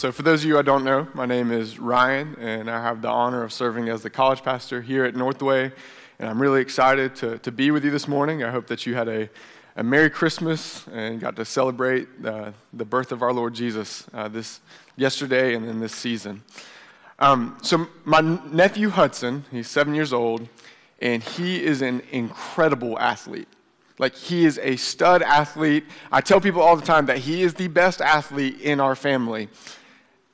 So, for those of you I don't know, my name is Ryan, and I have the honor of serving as the college pastor here at Northway. And I'm really excited to, to be with you this morning. I hope that you had a, a Merry Christmas and got to celebrate uh, the birth of our Lord Jesus uh, this yesterday and then this season. Um, so, my nephew Hudson, he's seven years old, and he is an incredible athlete. Like, he is a stud athlete. I tell people all the time that he is the best athlete in our family.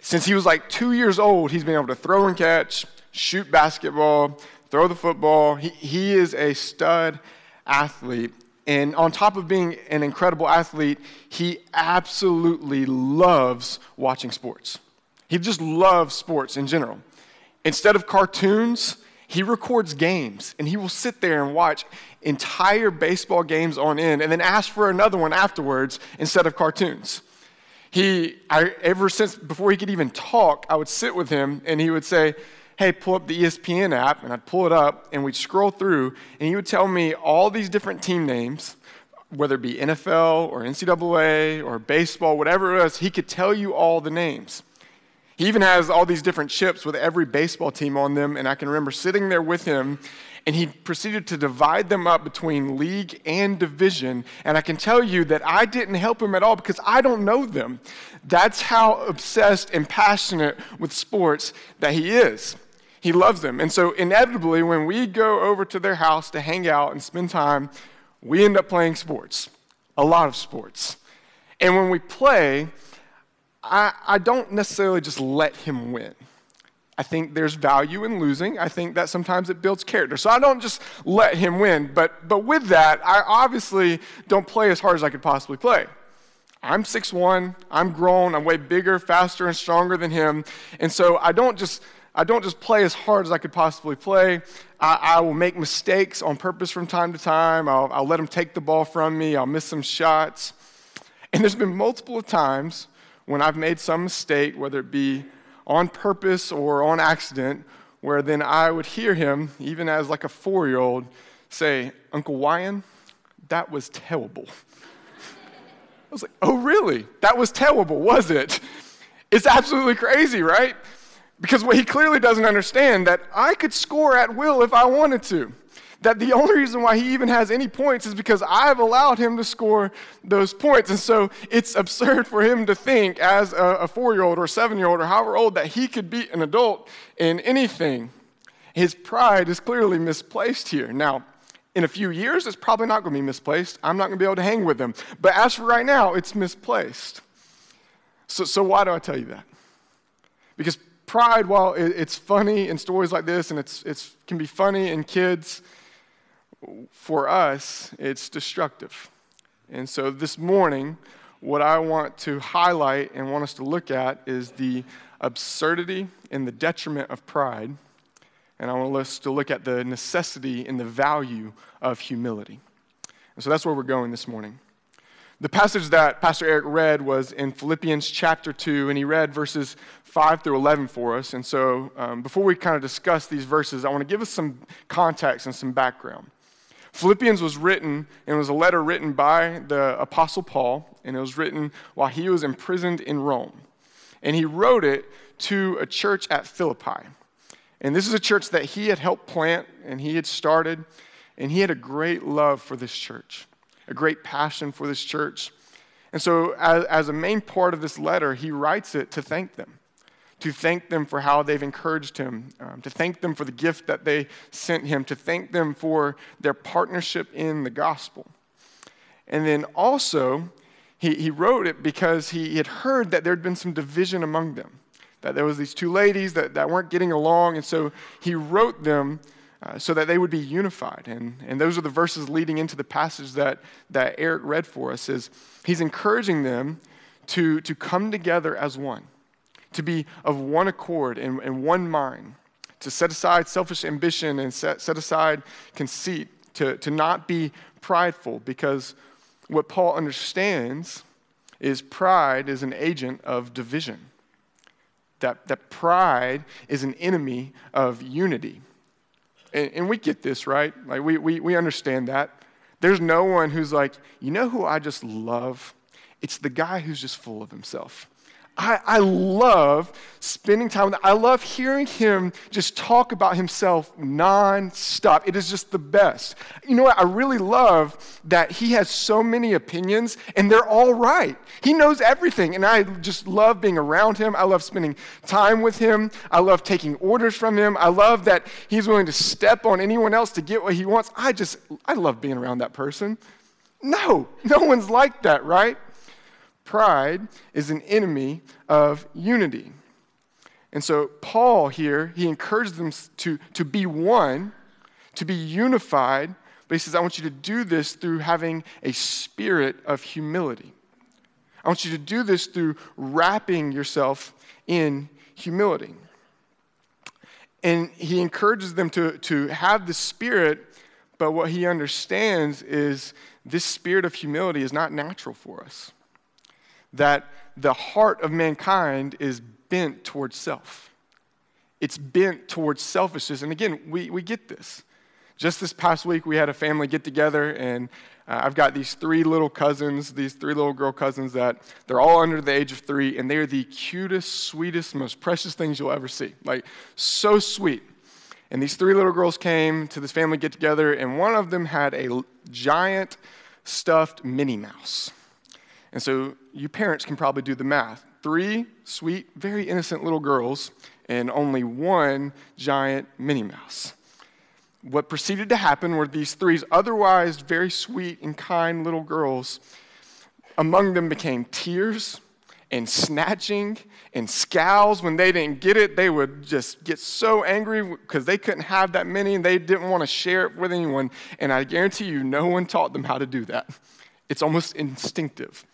Since he was like two years old, he's been able to throw and catch, shoot basketball, throw the football. He, he is a stud athlete. And on top of being an incredible athlete, he absolutely loves watching sports. He just loves sports in general. Instead of cartoons, he records games and he will sit there and watch entire baseball games on end and then ask for another one afterwards instead of cartoons. He, I, ever since before he could even talk, I would sit with him and he would say, Hey, pull up the ESPN app. And I'd pull it up and we'd scroll through and he would tell me all these different team names, whether it be NFL or NCAA or baseball, whatever it was, he could tell you all the names. He even has all these different chips with every baseball team on them. And I can remember sitting there with him and he proceeded to divide them up between league and division. And I can tell you that I didn't help him at all because I don't know them. That's how obsessed and passionate with sports that he is. He loves them. And so, inevitably, when we go over to their house to hang out and spend time, we end up playing sports, a lot of sports. And when we play, I, I don't necessarily just let him win. I think there's value in losing. I think that sometimes it builds character. So I don't just let him win. But, but with that, I obviously don't play as hard as I could possibly play. I'm 6'1, I'm grown, I'm way bigger, faster, and stronger than him. And so I don't just, I don't just play as hard as I could possibly play. I, I will make mistakes on purpose from time to time. I'll, I'll let him take the ball from me, I'll miss some shots. And there's been multiple times when I've made some mistake, whether it be on purpose or on accident, where then I would hear him, even as like a four year old, say, Uncle Wyan, that was terrible. I was like, oh, really? That was terrible, was it? It's absolutely crazy, right? Because what he clearly doesn't understand that I could score at will if I wanted to that the only reason why he even has any points is because I've allowed him to score those points. And so it's absurd for him to think, as a, a four year old or seven year old or however old, that he could beat an adult in anything. His pride is clearly misplaced here. Now, in a few years, it's probably not going to be misplaced. I'm not going to be able to hang with him. But as for right now, it's misplaced. So, so why do I tell you that? Because pride, while it's funny in stories like this and it's, it's can be funny in kids, for us, it's destructive. And so this morning, what I want to highlight and want us to look at is the absurdity and the detriment of pride. And I want us to look at the necessity and the value of humility. And so that's where we're going this morning. The passage that Pastor Eric read was in Philippians chapter 2, and he read verses 5 through 11 for us. And so um, before we kind of discuss these verses, I want to give us some context and some background. Philippians was written, and it was a letter written by the Apostle Paul, and it was written while he was imprisoned in Rome. And he wrote it to a church at Philippi. And this is a church that he had helped plant and he had started, and he had a great love for this church, a great passion for this church. And so, as, as a main part of this letter, he writes it to thank them to thank them for how they've encouraged him, um, to thank them for the gift that they sent him, to thank them for their partnership in the gospel. And then also, he, he wrote it because he had heard that there had been some division among them, that there was these two ladies that, that weren't getting along, and so he wrote them uh, so that they would be unified. And, and those are the verses leading into the passage that, that Eric read for us, is he's encouraging them to, to come together as one to be of one accord and, and one mind, to set aside selfish ambition and set, set aside conceit, to, to not be prideful, because what Paul understands is pride is an agent of division. That, that pride is an enemy of unity. And, and we get this, right? Like we, we, we understand that. There's no one who's like, you know who I just love? It's the guy who's just full of himself. I, I love spending time with him. I love hearing him just talk about himself nonstop. It is just the best. You know what? I really love that he has so many opinions and they're all right. He knows everything. And I just love being around him. I love spending time with him. I love taking orders from him. I love that he's willing to step on anyone else to get what he wants. I just, I love being around that person. No, no one's like that, right? Pride is an enemy of unity. And so, Paul here, he encourages them to, to be one, to be unified, but he says, I want you to do this through having a spirit of humility. I want you to do this through wrapping yourself in humility. And he encourages them to, to have the spirit, but what he understands is this spirit of humility is not natural for us that the heart of mankind is bent towards self. It's bent towards selfishness. And again, we, we get this. Just this past week, we had a family get together, and uh, I've got these three little cousins, these three little girl cousins that they're all under the age of three, and they're the cutest, sweetest, most precious things you'll ever see. Like, so sweet. And these three little girls came to this family get together, and one of them had a giant stuffed Minnie Mouse. And so you parents can probably do the math. Three sweet, very innocent little girls, and only one giant Minnie Mouse. What proceeded to happen were these three otherwise very sweet and kind little girls. Among them became tears and snatching and scowls. When they didn't get it, they would just get so angry because they couldn't have that Minnie and they didn't want to share it with anyone. And I guarantee you, no one taught them how to do that. It's almost instinctive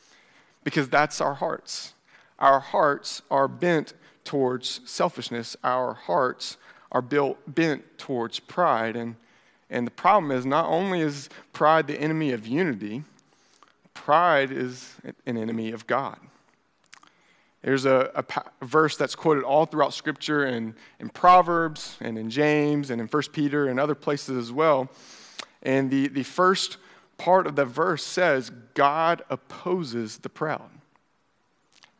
because that's our hearts. Our hearts are bent towards selfishness, our hearts are built, bent towards pride. And, and the problem is, not only is pride the enemy of unity, pride is an enemy of God. There's a, a, a, verse that's quoted all throughout Scripture and in Proverbs and in James and in 1 Peter and other places as well. And the, the first part of the verse says, God opposes the proud.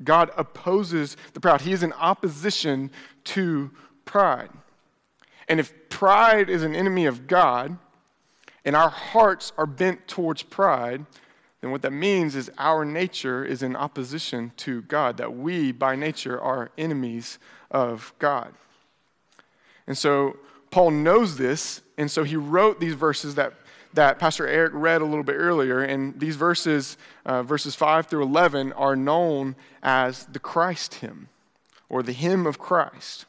God opposes the proud. He is in opposition to pride. And if pride is an enemy of God, and our hearts are bent towards pride, then what that means is our nature is in opposition to God, that we, by nature, are enemies of God. And so Paul knows this, and so he wrote these verses that that Pastor Eric read a little bit earlier. And these verses, uh, verses 5 through 11, are known as the Christ hymn or the hymn of Christ.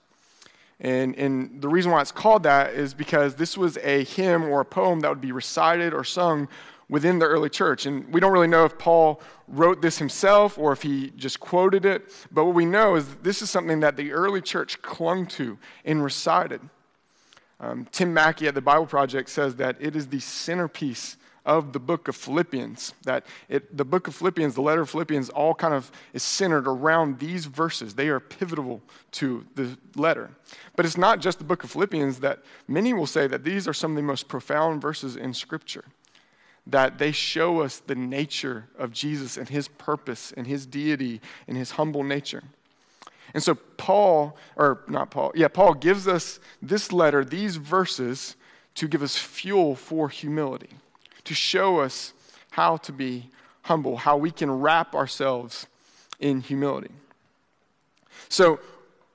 And, and the reason why it's called that is because this was a hymn or a poem that would be recited or sung within the early church. And we don't really know if Paul wrote this himself or if he just quoted it, but what we know is this is something that the early church clung to and recited. Um, Tim Mackie at the Bible Project says that it is the centerpiece of the book of Philippians. That it, the book of Philippians, the letter of Philippians, all kind of is centered around these verses. They are pivotal to the letter. But it's not just the book of Philippians that many will say that these are some of the most profound verses in Scripture. That they show us the nature of Jesus and his purpose and his deity and his humble nature. And so, Paul, or not Paul, yeah, Paul gives us this letter, these verses, to give us fuel for humility, to show us how to be humble, how we can wrap ourselves in humility. So,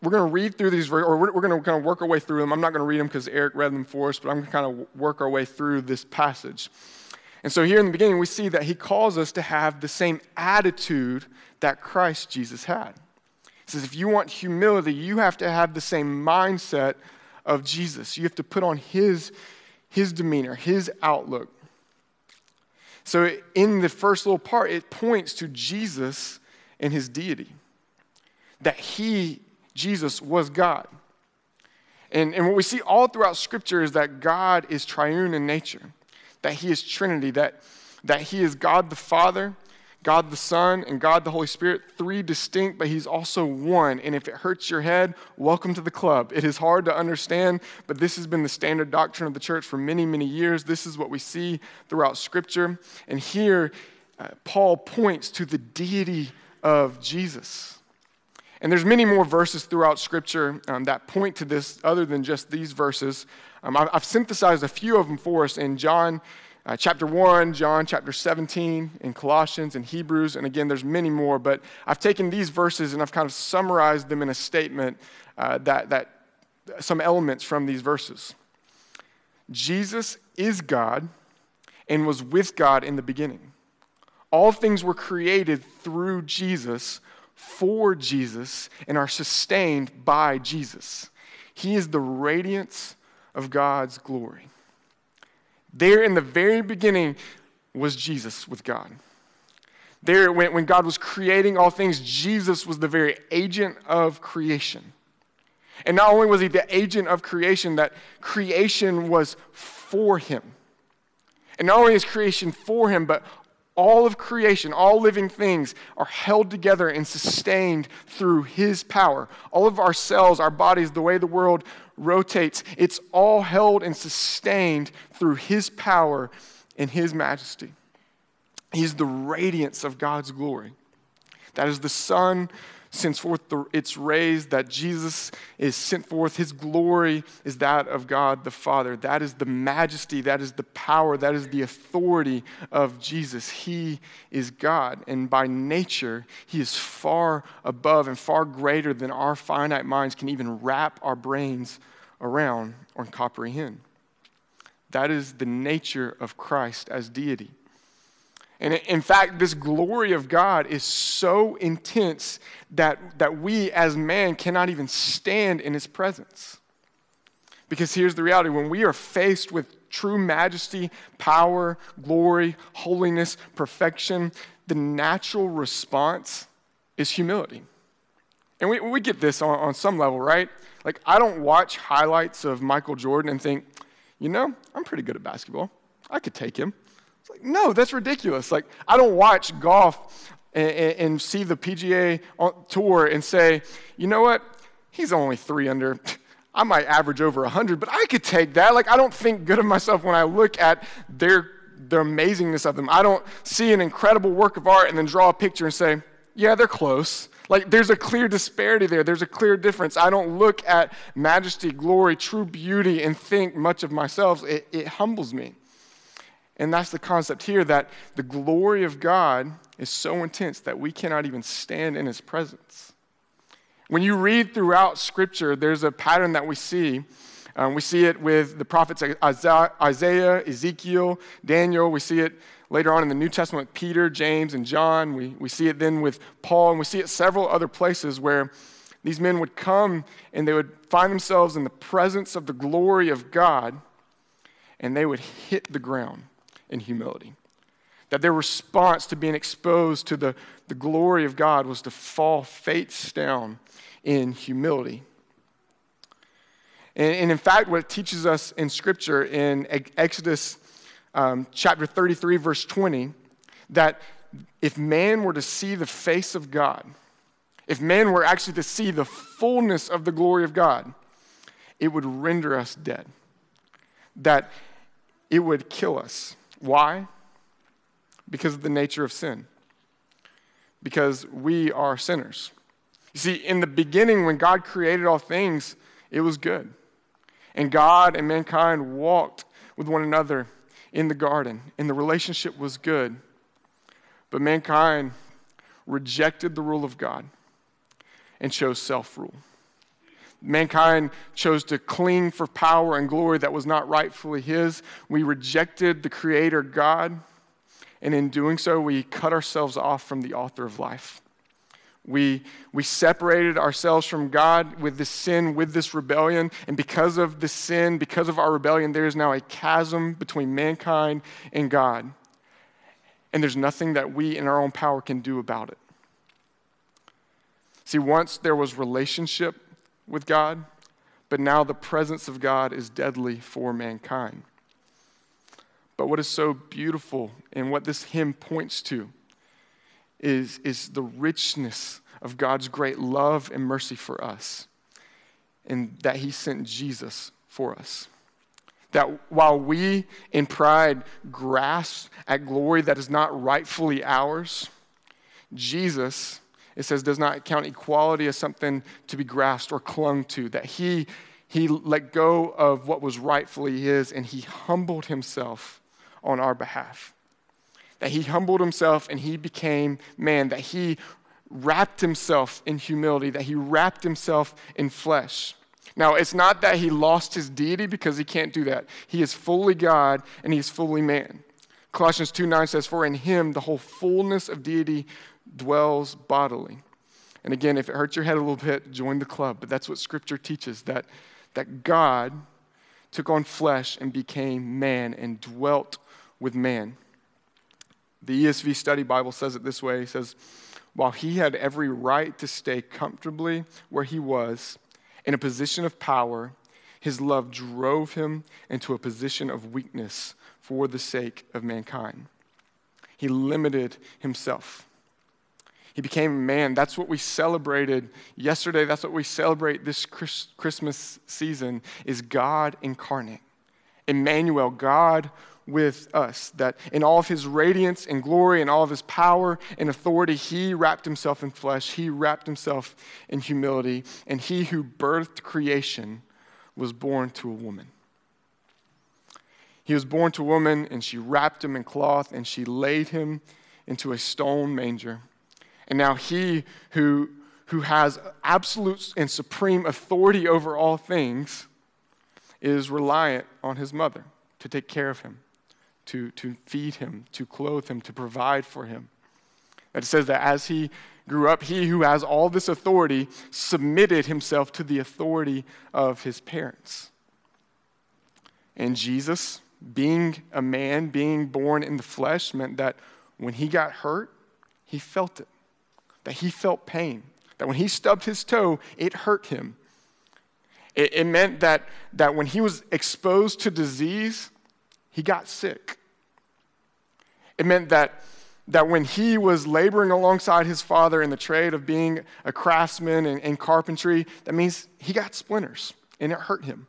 we're going to read through these, or we're, going to kind of work our way through them. I'm not going to read them because Eric read them for us, but I'm going to kind of work our way through this passage. And so, here in the beginning, we see that he calls us to have the same attitude that Christ Jesus had says if you want humility, you have to have the same mindset of Jesus. You have to put on his, his demeanor, his outlook. So, in the first little part, it points to Jesus and his deity. That he, Jesus, was God. And, and what we see all throughout Scripture is that God is triune in nature, that he is Trinity, that, that he is God the Father, God the Son and God the Holy Spirit, three distinct, but He's also one. And if it hurts your head, welcome to the club. It is hard to understand, but this has been the standard doctrine of the church for many, many years. This is what we see throughout Scripture. And here, uh, Paul points to the deity of Jesus. And there's many more verses throughout Scripture um, that point to this other than just these verses. Um, I've, I've, synthesized a few of them for us in John uh, chapter 1, John chapter 17, in Colossians and Hebrews, and again, there's many more, but I've taken these verses and I've kind of summarized them in a statement uh, that, that some elements from these verses. Jesus is God and was with God in the beginning. All things were created through Jesus, for Jesus, and are sustained by Jesus. He is the radiance of God's glory. There in the very beginning was Jesus with God. There, when, when God was creating all things, Jesus was the very agent of creation. And not only was he the agent of creation, that creation was for him. And not only is creation for him, but all of creation, all living things are held together and sustained through his power. All of our cells, our bodies, the way the world rotates, it's all held and sustained through his power and his majesty. He's the radiance of God's glory. That is the sun sends forth the, its rays, that Jesus is sent forth. His glory is that of God the Father. That is the majesty, that is the power, that is the authority of Jesus. He is God, and by nature, He is far above and far greater than our finite minds can even wrap our brains around or comprehend. That is the nature of Christ as deity. And in fact, this glory of God is so intense that, that we as man cannot even stand in his presence. Because here's the reality when we are faced with true majesty, power, glory, holiness, perfection, the natural response is humility. And we, we get this on, on some level, right? Like, I don't watch highlights of Michael Jordan and think, you know, I'm pretty good at basketball. I could take him. It's like, no, that's ridiculous. Like, I don't watch golf and, and see the PGA tour and say, you know what? He's only three under. I might average over 100, but I could take that. Like, I don't think good of myself when I look at their, their amazingness of them. I don't see an incredible work of art and then draw a picture and say, yeah, they're close. Like, there's a clear disparity there. There's a clear difference. I don't look at majesty, glory, true beauty and think much of myself. It, it humbles me. And that's the concept here that the glory of God is so intense that we cannot even stand in his presence. When you read throughout Scripture, there's a pattern that we see. Um, we see it with the prophets Isaiah, Ezekiel, Daniel. We see it later on in the New Testament with Peter, James, and John. We, we see it then with Paul, and we see it several other places where these men would come and they would find themselves in the presence of the glory of God, and they would hit the ground in humility. That their response to being exposed to the, the glory of God was to fall face down in humility. And, and in fact, what it teaches us in Scripture in Exodus um, chapter 33, verse 20, that if man were to see the face of God, if man were actually to see the fullness of the glory of God, it would render us dead. That it would kill us. Why? Because of the nature of sin. Because we are sinners. You see, in the beginning, when God created all things, it was good. And God and mankind walked with one another in the garden, and the relationship was good. But mankind rejected the rule of God and chose self rule. Mankind chose to cling for power and glory that was not rightfully his. We rejected the Creator God, and in doing so, we cut ourselves off from the author of life. We, we separated ourselves from God with this sin, with this rebellion. And because of the sin, because of our rebellion, there is now a chasm between mankind and God. And there's nothing that we in our own power can do about it. See, once there was relationship with God, but now the presence of God is deadly for mankind. But what is so beautiful and what this hymn points to is, is the richness of God's great love and mercy for us, and that He sent Jesus for us. That while we in pride grasp at glory that is not rightfully ours, Jesus it says, does not count equality as something to be grasped or clung to, that he, he let go of what was rightfully his and he humbled himself on our behalf. That he humbled himself and he became man, that he wrapped himself in humility, that he wrapped himself in flesh. Now, it's not that he lost his deity because he can't do that. He is fully God and he is fully man. Colossians 2 9 says, For in him the whole fullness of deity dwells bodily. And again, if it hurts your head a little bit, join the club. But that's what scripture teaches that, that God took on flesh and became man and dwelt with man. The ESV Study Bible says it this way It says, While he had every right to stay comfortably where he was, in a position of power, his love drove him into a position of weakness for the sake of mankind. He limited himself. He became man. That's what we celebrated yesterday. That's what we celebrate this Christmas season is God incarnate. Emmanuel, God with us. That in all of his radiance and glory and all of his power and authority, he wrapped himself in flesh, he wrapped himself in humility, and he who birthed creation was born to a woman. He was born to a woman, and she wrapped him in cloth, and she laid him into a stone manger. And now he who, who has absolute and supreme authority over all things is reliant on his mother to take care of him to, to feed him, to clothe him, to provide for him. It says that as he grew up, he who has all this authority submitted himself to the authority of his parents. And Jesus, being a man, being born in the flesh, meant that when he got hurt, he felt it, that he felt pain, that when he stubbed his toe, it hurt him. It, it meant that, that when he was exposed to disease, he got sick. It meant that, that when he was laboring alongside his father in the trade of being a craftsman and, and carpentry, that means he got splinters and it hurt him.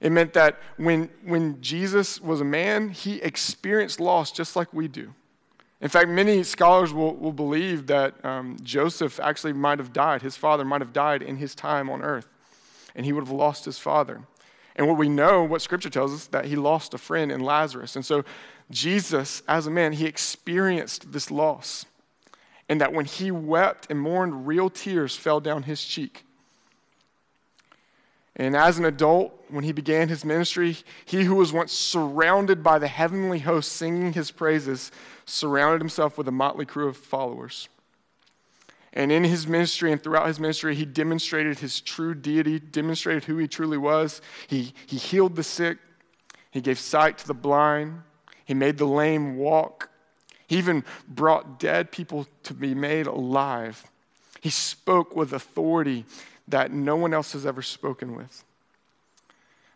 It meant that when, when Jesus was a man, he experienced loss just like we do. In fact, many scholars will, will believe that um, Joseph actually might have died. His father might have died in his time on earth, and he would have lost his father. And what we know, what scripture tells us, that he lost a friend in Lazarus. And so Jesus, as a man, he experienced this loss. And that when he wept and mourned, real tears fell down his cheek. And as an adult, when he began his ministry, he who was once surrounded by the heavenly host singing his praises surrounded himself with a motley crew of followers. And in his ministry and throughout his ministry, he demonstrated his true deity, demonstrated who he truly was. He, he healed the sick, he gave sight to the blind, he made the lame walk. He even brought dead people to be made alive. He spoke with authority that no one else has ever spoken with.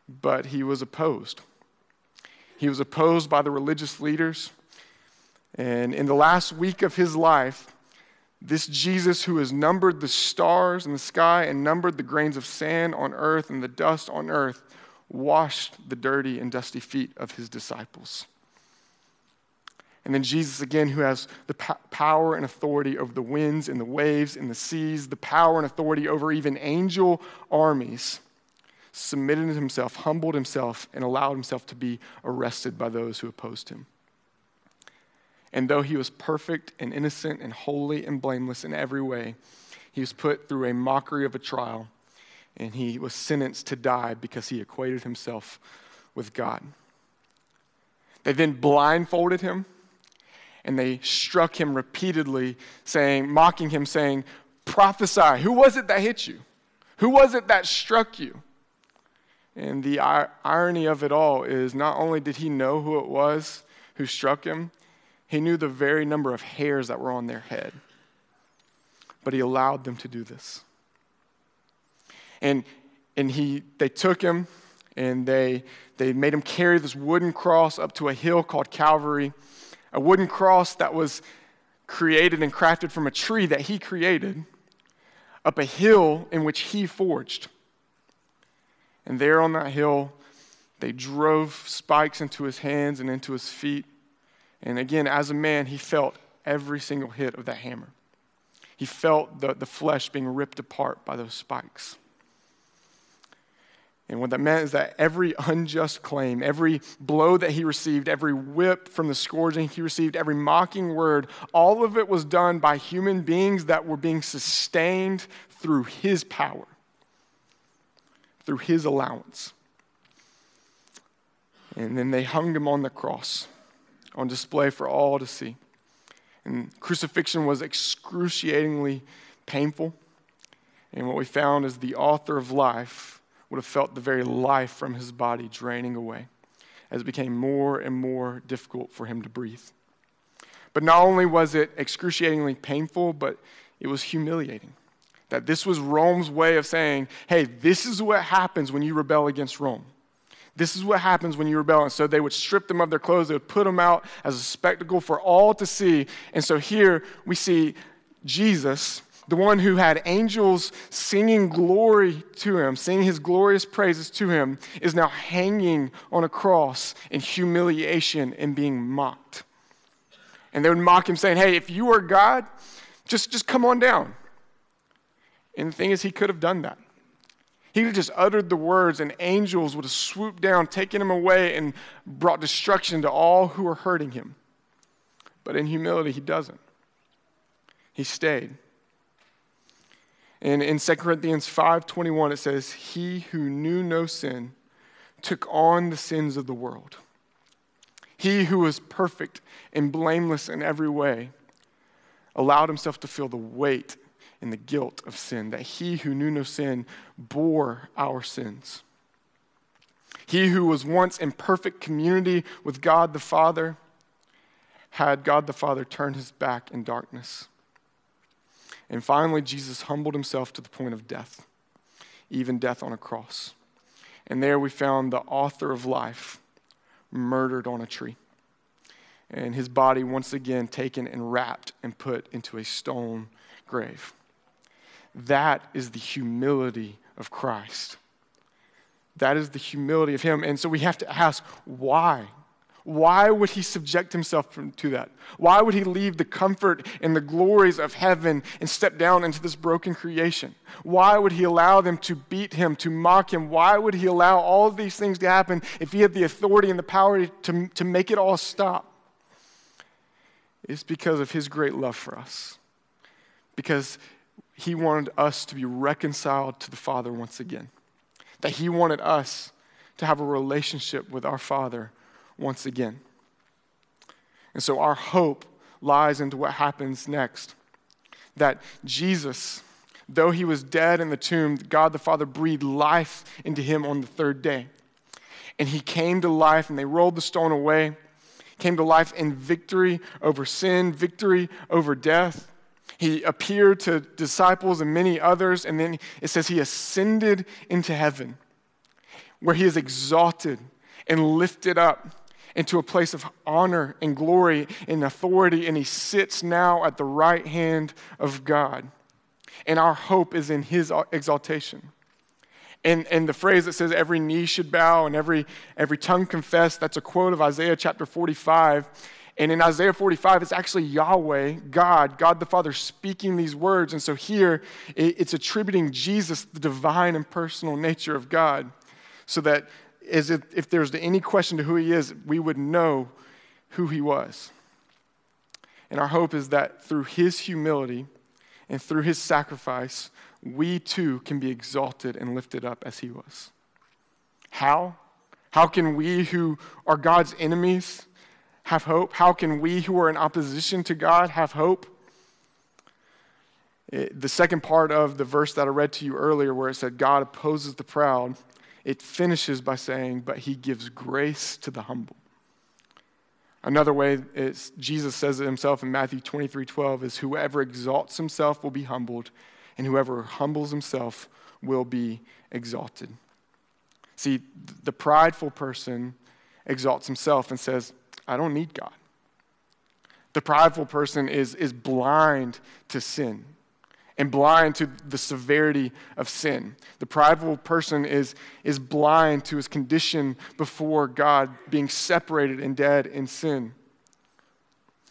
But he was opposed. He was opposed by the religious leaders. And in the last week of his life, this Jesus, who has numbered the stars in the sky and numbered the grains of sand on earth and the dust on earth, washed the dirty and dusty feet of his disciples. And then Jesus, again, who has the power and authority over the winds and the waves and the seas, the power and authority over even angel armies, submitted himself, humbled himself, and allowed himself to be arrested by those who opposed him. And though he was perfect and innocent and holy and blameless in every way, he was put through a mockery of a trial and he was sentenced to die because he equated himself with God. They then blindfolded him and they struck him repeatedly, saying, mocking him, saying, Prophesy, who was it that hit you? Who was it that struck you? And the irony of it all is not only did he know who it was who struck him, he knew the very number of hairs that were on their head. But he allowed them to do this. And, and he, they took him and they, they made him carry this wooden cross up to a hill called Calvary, a wooden cross that was created and crafted from a tree that he created, up a hill in which he forged. And there on that hill, they drove spikes into his hands and into his feet. And again, as a man, he felt every single hit of that hammer. He felt the, the flesh being ripped apart by those spikes. And what that meant is that every unjust claim, every blow that he received, every whip from the scourging he received, every mocking word, all of it was done by human beings that were being sustained through his power, through his allowance. And then they hung him on the cross on display for all to see. And crucifixion was excruciatingly painful. And what we found is the author of life would have felt the very life from his body draining away as it became more and more difficult for him to breathe. But not only was it excruciatingly painful, but it was humiliating. That this was Rome's way of saying, hey, this is what happens when you rebel against Rome. This is what happens when you rebel. And so they would strip them of their clothes, they would put them out as a spectacle for all to see. And so here we see Jesus, the one who had angels singing glory to him, singing his glorious praises to him, is now hanging on a cross in humiliation and being mocked. And they would mock him, saying, Hey, if you are God, just, just come on down. And the thing is, he could have done that. He would have just uttered the words, and angels would have swooped down, taken him away, and brought destruction to all who were hurting him. But in humility, he doesn't. He stayed. And in 2 Corinthians 5:21 it says, "He who knew no sin took on the sins of the world. He who was perfect and blameless in every way allowed himself to feel the weight and the guilt of sin, that he who knew no sin bore our sins. He who was once in perfect community with God the Father had God the Father turn his back in darkness. And finally, Jesus humbled himself to the point of death, even death on a cross. And there we found the author of life murdered on a tree. And his body once again taken and wrapped and put into a stone grave. That is the humility of Christ. That is the humility of Him. And so we have to ask why? Why would He subject Himself to that? Why would He leave the comfort and the glories of heaven and step down into this broken creation? Why would He allow them to beat Him, to mock Him? Why would He allow all of these things to happen if He had the authority and the power to, to make it all stop? It's because of His great love for us. Because he wanted us to be reconciled to the Father once again. That He wanted us to have a relationship with our Father once again. And so our hope lies into what happens next. That Jesus, though He was dead in the tomb, God the Father breathed life into Him on the third day. And He came to life, and they rolled the stone away, came to life in victory over sin, victory over death he appeared to disciples and many others, and then it says he ascended into heaven, where he is exalted and lifted up into a place of honor and glory and authority, and he sits now at the right hand of God. And our hope is in his exaltation. And, and the phrase that says every knee should bow and every, every tongue confess, that's a quote of Isaiah chapter 45. And in Isaiah 45, it's actually Yahweh, God, God the Father, speaking these words. And so here, it's attributing Jesus, the divine and personal nature of God, so that as if, if there's any question to who he is, we would know who he was. And our hope is that through his humility and through his sacrifice, we too can be exalted and lifted up as he was. How? How can we who are God's enemies have hope? How can we who are in opposition to God have hope? It, the second part of the verse that I read to you earlier, where it said, God opposes the proud, it finishes by saying, But he gives grace to the humble. Another way is Jesus says it himself in Matthew 23 12 is, Whoever exalts himself will be humbled, and whoever humbles himself will be exalted. See, the prideful person exalts himself and says, I don't need God. The prideful person is, is blind to sin and blind to the severity of sin. The prideful person is, is blind to his condition before God, being separated and dead in sin.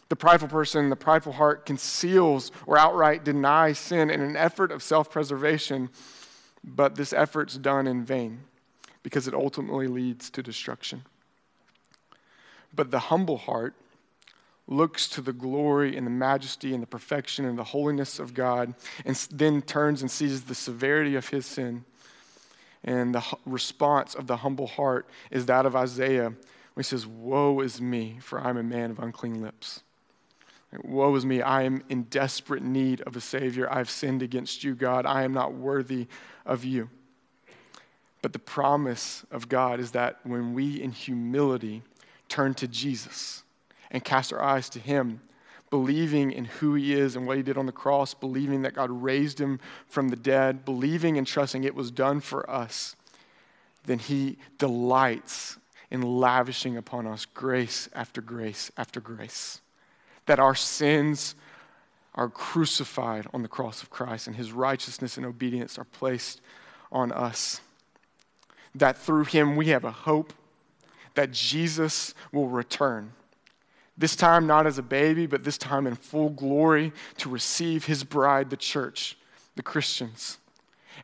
The prideful person, the prideful heart conceals or outright denies sin in an effort of self preservation, but this effort's done in vain because it ultimately leads to destruction. But the humble heart looks to the glory and the majesty and the perfection and the holiness of God, and then turns and sees the severity of his sin. And the response of the humble heart is that of Isaiah, when he says, Woe is me, for I'm a man of unclean lips. Woe is me, I am in desperate need of a Savior. I have sinned against you, God. I am not worthy of you. But the promise of God is that when we in humility turn to Jesus and cast our eyes to Him, believing in who He is and what He did on the cross, believing that God raised Him from the dead, believing and trusting it was done for us, then He delights in lavishing upon us grace after grace after grace that our sins are crucified on the cross of Christ and his righteousness and obedience are placed on us. That through him we have a hope that Jesus will return. This time not as a baby, but this time in full glory to receive his bride, the church, the Christians,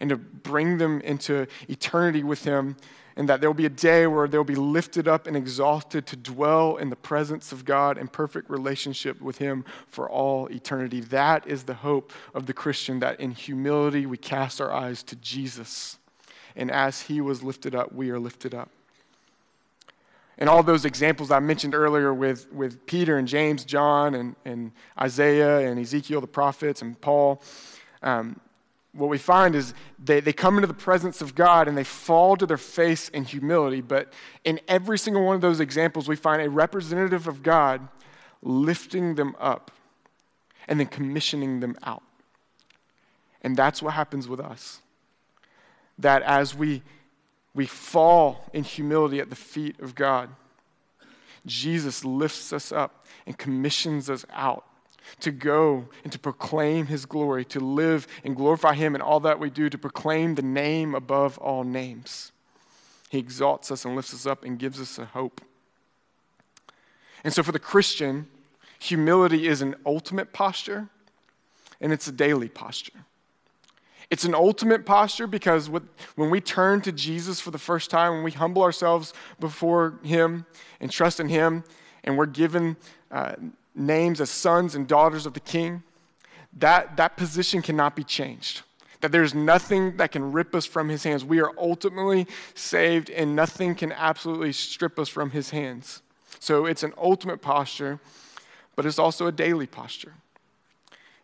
and to bring them into eternity with him and that there will be a day where they'll be lifted up and exalted to dwell in the presence of God in perfect relationship with Him for all eternity. That is the hope of the Christian, that in humility we cast our eyes to Jesus. And as He was lifted up, we are lifted up. And all those examples I mentioned earlier with, with Peter and James, John, and, and Isaiah and Ezekiel, the prophets, and Paul, um, what we find is they, they come into the presence of God and they fall to their face in humility. But in every single one of those examples, we find a representative of God lifting them up and then commissioning them out. And that's what happens with us. That as we, we fall in humility at the feet of God, Jesus lifts us up and commissions us out to go and to proclaim his glory, to live and glorify him in all that we do, to proclaim the name above all names. He exalts us and lifts us up and gives us a hope. And so for the Christian, humility is an ultimate posture and it's a daily posture. It's an ultimate posture because when we turn to Jesus for the first time, when we humble ourselves before Him and trust in Him, and we're given uh, names as sons and daughters of the king, that, that position cannot be changed. That there's nothing that can rip us from his hands. We are ultimately saved, and nothing can absolutely strip us from his hands. So it's an ultimate posture, but it's also a daily posture.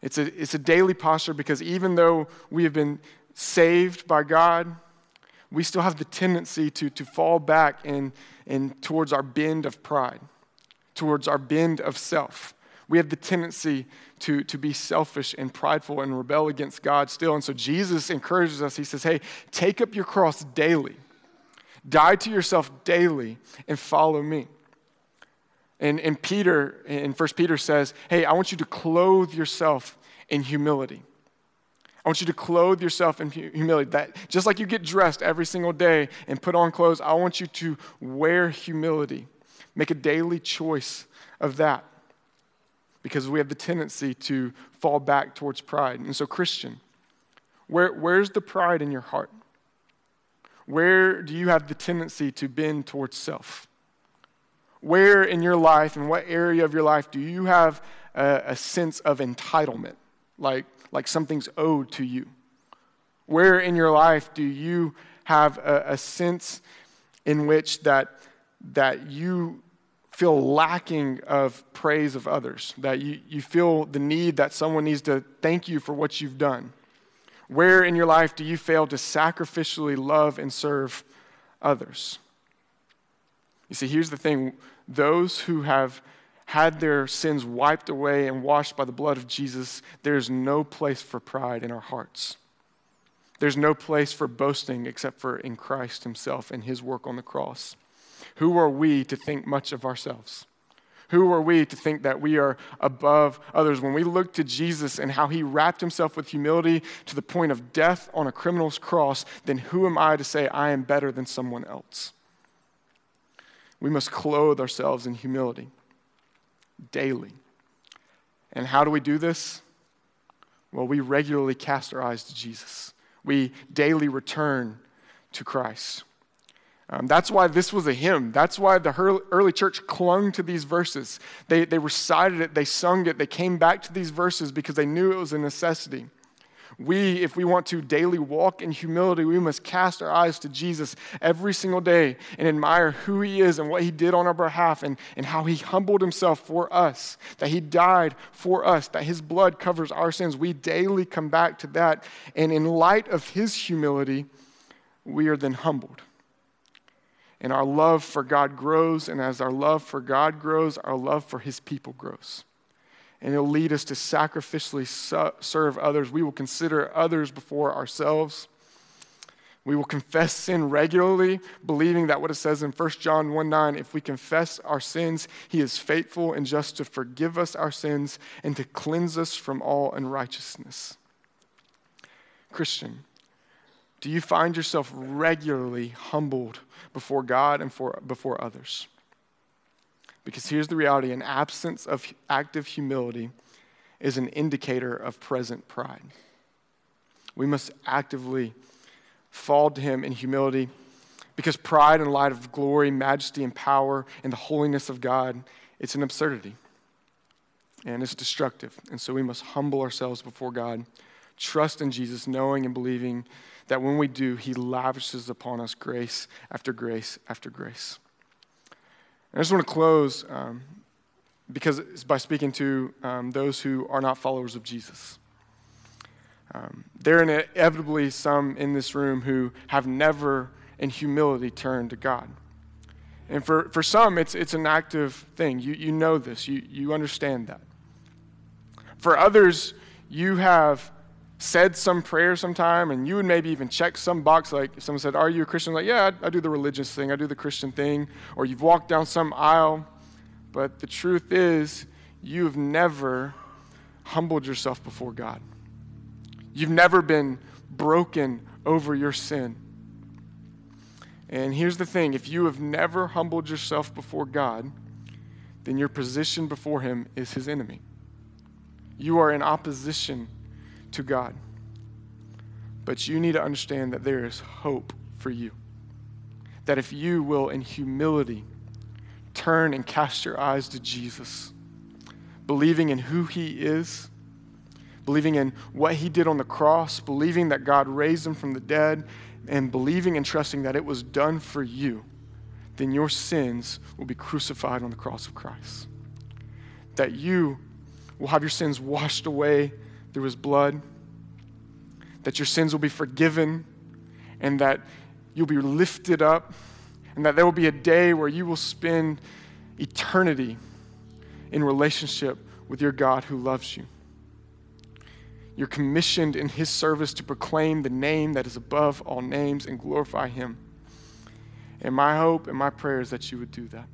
It's a, it's a daily posture because even though we have been saved by God, we still have the tendency to, to fall back in, in towards our bend of pride towards our bend of self. We have the tendency to, to be selfish and prideful and rebel against God still. And so Jesus encourages us. He says, Hey, take up your cross daily, die to yourself daily, and follow me. And, and Peter, in 1 Peter says, Hey, I want you to clothe yourself in humility. I want you to clothe yourself in humility. That just like you get dressed every single day and put on clothes, I want you to wear humility. Make a daily choice of that because we have the tendency to fall back towards pride. And so, Christian, where, where's the pride in your heart? Where do you have the tendency to bend towards self? Where in your life, in what area of your life, do you have a, a sense of entitlement, like, like something's owed to you? Where in your life do you have a, a sense in which that, that you feel lacking of praise of others, that you, you feel the need that someone needs to thank you for what you've done? Where in your life do you fail to sacrificially love and serve others? You see, here's the thing those who have had their sins wiped away and washed by the blood of Jesus, there's no place for pride in our hearts. There's no place for boasting except for in Christ Himself and His work on the cross. Who are we to think much of ourselves? Who are we to think that we are above others? When we look to Jesus and how he wrapped himself with humility to the point of death on a criminal's cross, then who am I to say I am better than someone else? We must clothe ourselves in humility daily. And how do we do this? Well, we regularly cast our eyes to Jesus. We daily return to Christ. Um, that's why this was a hymn. That's why the early church clung to these verses. They, they recited it, they sung it, they came back to these verses because they knew it was a necessity. We, if we want to daily walk in humility, we must cast our eyes to Jesus every single day and admire who he is and what he did on our behalf and, and how he humbled himself for us, that he died for us, that his blood covers our sins. We daily come back to that. And in light of his humility, we are then humbled. And our love for God grows, and as our love for God grows, our love for his people grows and it'll lead us to sacrificially serve others. We will consider others before ourselves. We will confess sin regularly, believing that what it says in 1 John 1 9, if we confess our sins, he is faithful and just to forgive us our sins and to cleanse us from all unrighteousness. Christian, do you find yourself regularly humbled before God and for, before others? Because here's the reality an absence of active humility is an indicator of present pride. We must actively fall to Him in humility because pride, in light of glory, majesty, and power, and the holiness of God, it's an absurdity and it's destructive. And so we must humble ourselves before God, trust in Jesus, knowing and believing that when we do, He lavishes upon us grace after grace after grace. I just want to close um, because it's by speaking to um, those who are not followers of Jesus. Um, there are inevitably some in this room who have never, in humility, turned to God. And for, for some, it's, it's an active thing. You, you know this, you, you understand that. For others, you have said some prayer sometime and you would maybe even check some box like someone said are you a christian? Like yeah I, I, do the religious thing i do the christian thing or you've walked down some aisle. But the truth is you've never humbled yourself before god. You've never been broken over your sin. And here's the thing if you have never humbled yourself before god then your position before him is his enemy. You are in opposition to God. But you need to understand that there is hope for you. That if you will, in humility, turn and cast your eyes to Jesus, believing in who he is, believing in what he did on the cross, believing that God raised him from the dead, and believing and trusting that it was done for you, then your sins will be crucified on the cross of Christ. That you will have your sins washed away through his blood, that your sins will be forgiven, and that you'll be lifted up, and that there will be a day where you will spend eternity in relationship with your God who loves you. You're commissioned in his service to proclaim the name that is above all names and glorify him. And my hope and my prayer is that you would do that.